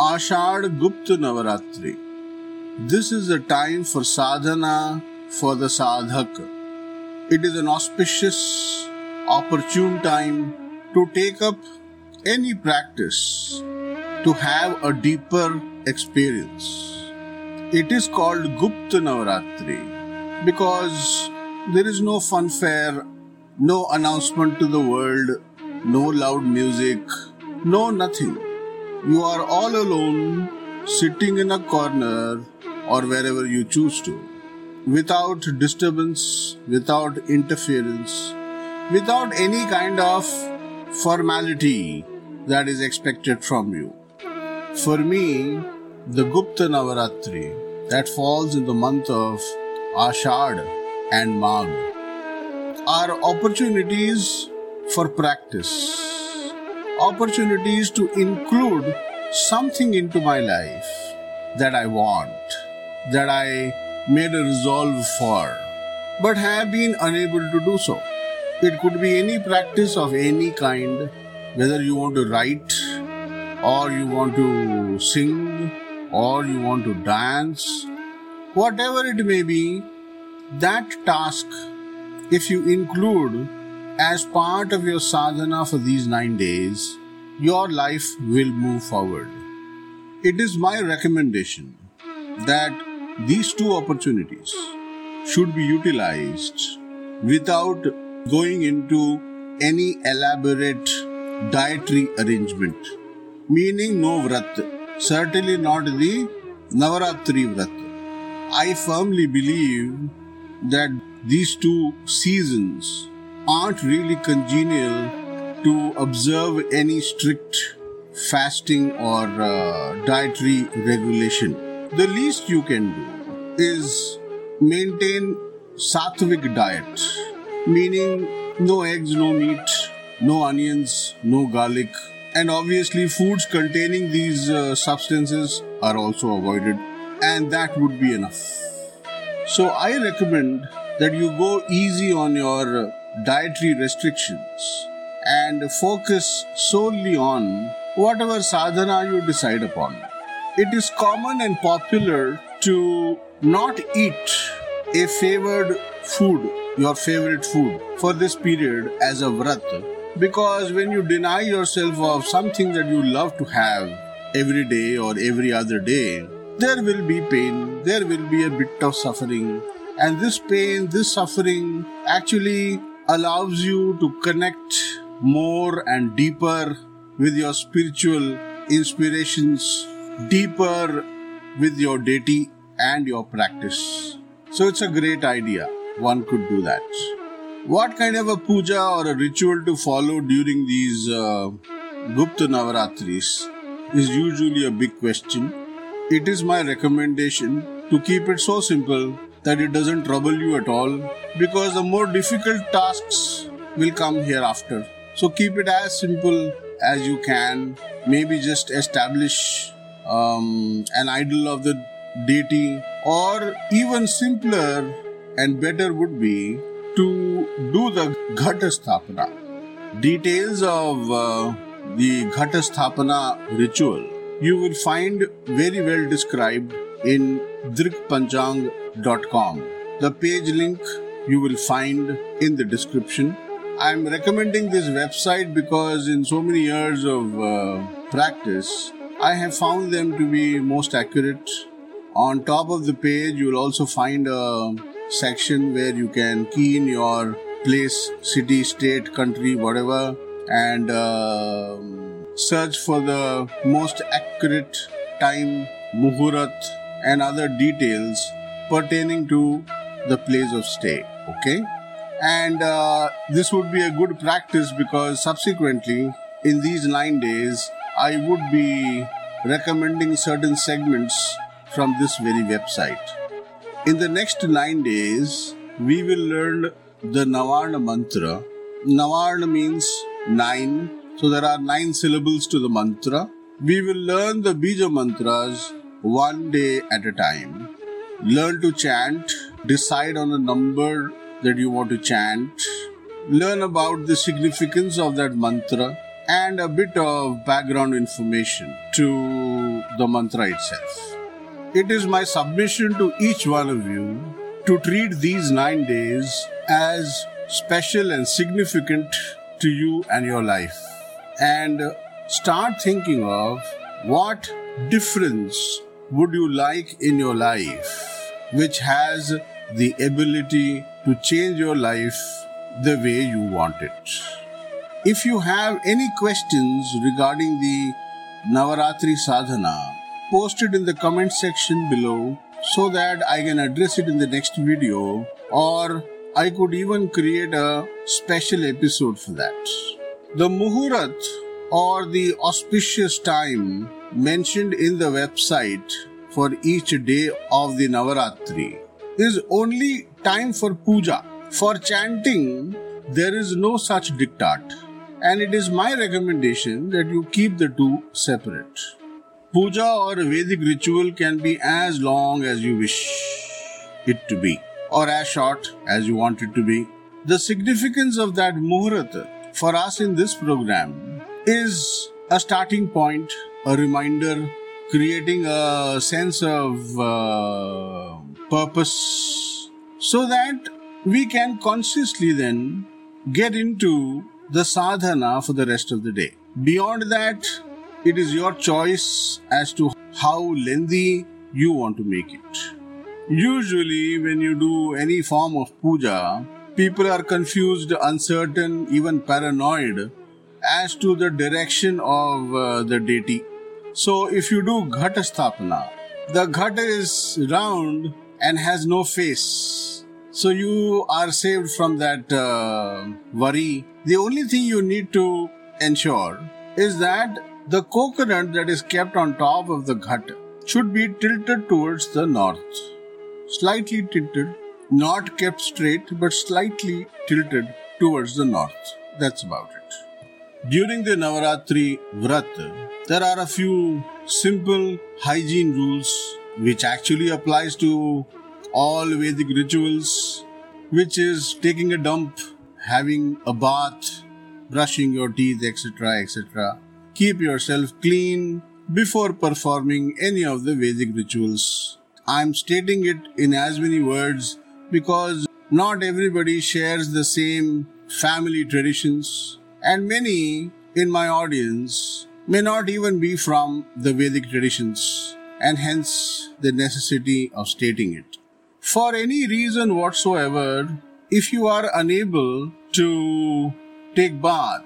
Ashad Gupta Navaratri. This is a time for sadhana for the sadhak. It is an auspicious, opportune time to take up any practice to have a deeper experience. It is called Gupta Navaratri because there is no funfair, no announcement to the world, no loud music, no nothing. You are all alone, sitting in a corner or wherever you choose to, without disturbance, without interference, without any kind of formality that is expected from you. For me, the Gupta Navaratri that falls in the month of Ashad and Magh are opportunities for practice, opportunities to include something into my life that I want, that I made a resolve for, but have been unable to do so. It could be any practice of any kind, whether you want to write, or you want to sing, or you want to dance, whatever it may be, that task, if you include as part of your sadhana for these nine days, your life will move forward. It is my recommendation that these two opportunities should be utilized without going into any elaborate dietary arrangement, meaning no vrat, certainly not the Navaratri vrat. I firmly believe that these two seasons aren't really congenial to observe any strict fasting or uh, dietary regulation. The least you can do is maintain sattvic diet, meaning no eggs, no meat, no onions, no garlic, and obviously foods containing these uh, substances are also avoided, and that would be enough. So I recommend that you go easy on your dietary restrictions and focus solely on whatever sadhana you decide upon. It is common and popular to not eat a favored food, your favorite food, for this period as a vrat because when you deny yourself of something that you love to have every day or every other day, there will be pain, there will be a bit of suffering, and this pain, this suffering actually allows you to connect more and deeper with your spiritual inspirations, deeper with your deity and your practice. So it's a great idea. One could do that. What kind of a puja or a ritual to follow during these uh, Gupta Navaratris is usually a big question. It is my recommendation to keep it so simple that it doesn't trouble you at all because the more difficult tasks will come hereafter. So keep it as simple as you can. Maybe just establish um, an idol of the deity, or even simpler and better would be to do the Ghata Sthapana. Details of uh, the Ghata Sthapana ritual you will find very well described in drikpanchang.com. The page link you will find in the description. I'm recommending this website because in so many years of uh, practice, I have found them to be most accurate. On top of the page, you will also find a section where you can key in your place, city, state, country, whatever, and uh, search for the most accurate time, muhurat, and other details pertaining to the place of stay. Okay? And uh, this would be a good practice because subsequently, in these nine days, I would be recommending certain segments from this very website. In the next nine days, we will learn the Navarna mantra. Navarna means nine, so there are nine syllables to the mantra. We will learn the Bija mantras one day at a time. Learn to chant, decide on a number that you want to chant, learn about the significance of that mantra, and a bit of background information to the mantra itself. It is my submission to each one of you to treat these nine days as special and significant to you and your life. And start thinking of what difference would you like in your life which has the ability to change your life the way you want it. If you have any questions regarding the Navaratri sadhana, post it in the comment section below so that I can address it in the next video or I could even create a special episode for that. The Muhurat or the auspicious time mentioned in the website for each day of the Navaratri is only time for puja. For chanting, there is no such diktat, and it is my recommendation that you keep the two separate. Puja or Vedic ritual can be as long as you wish it to be, or as short as you want it to be. The significance of that Muhurat for us in this program is a starting point, a reminder, creating a sense of uh, purpose so that we can consciously then get into the sadhana for the rest of the day. Beyond that, it is your choice as to how lengthy you want to make it. Usually, when you do any form of puja, people are confused, uncertain, even paranoid as to the direction of uh, the deity. So, if you do ghata sthapana, the ghata is round and has no face. So, you are saved from that uh, worry. The only thing you need to ensure is that the coconut that is kept on top of the ghat should be tilted towards the north. Slightly tilted, not kept straight, but slightly tilted towards the north. That's about it. During the Navaratri Vrat, there are a few simple hygiene rules which actually applies to all Vedic rituals, which is taking a dump, having a bath, brushing your teeth, etc., etc keep yourself clean before performing any of the Vedic rituals. I'm stating it in as many words because not everybody shares the same family traditions, and many in my audience may not even be from the Vedic traditions, and hence the necessity of stating it. For any reason whatsoever, if you are unable to take bath,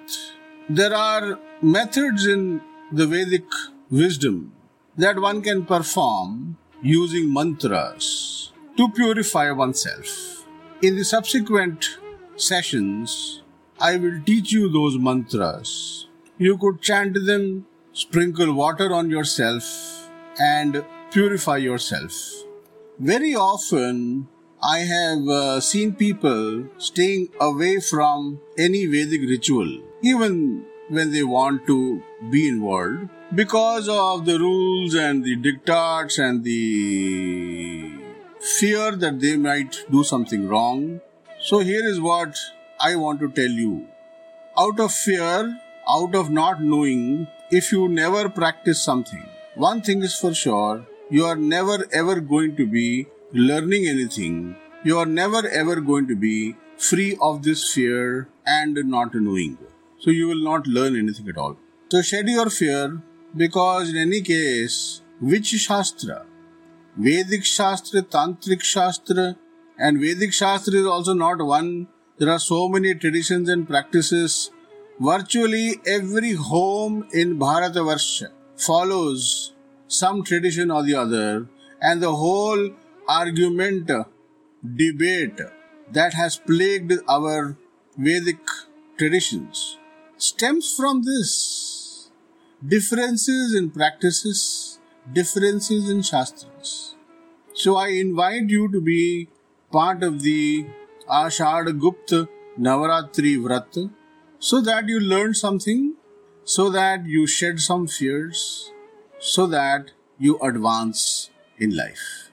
there are methods in the Vedic wisdom that one can perform using mantras to purify oneself. In the subsequent sessions, I will teach you those mantras. You could chant them, sprinkle water on yourself, and purify yourself. Very often, I have uh, seen people staying away from any Vedic ritual, even when they want to be involved because of the rules and the diktats and the fear that they might do something wrong. So, here is what I want to tell you. Out of fear, out of not knowing, if you never practice something, one thing is for sure you are never ever going to be learning anything. You are never ever going to be free of this fear and not knowing so you will not learn anything at all. So shed your fear because in any case, which Shastra? Vedic Shastra, Tantric Shastra, and Vedic Shastra is also not one. There are so many traditions and practices. Virtually every home in Bharatavarsha follows some tradition or the other, and the whole argument, debate that has plagued our Vedic traditions stems from this differences in practices, differences in shastras. So I invite you to be part of the Ashad Navaratri Vrat so that you learn something, so that you shed some fears, so that you advance in life.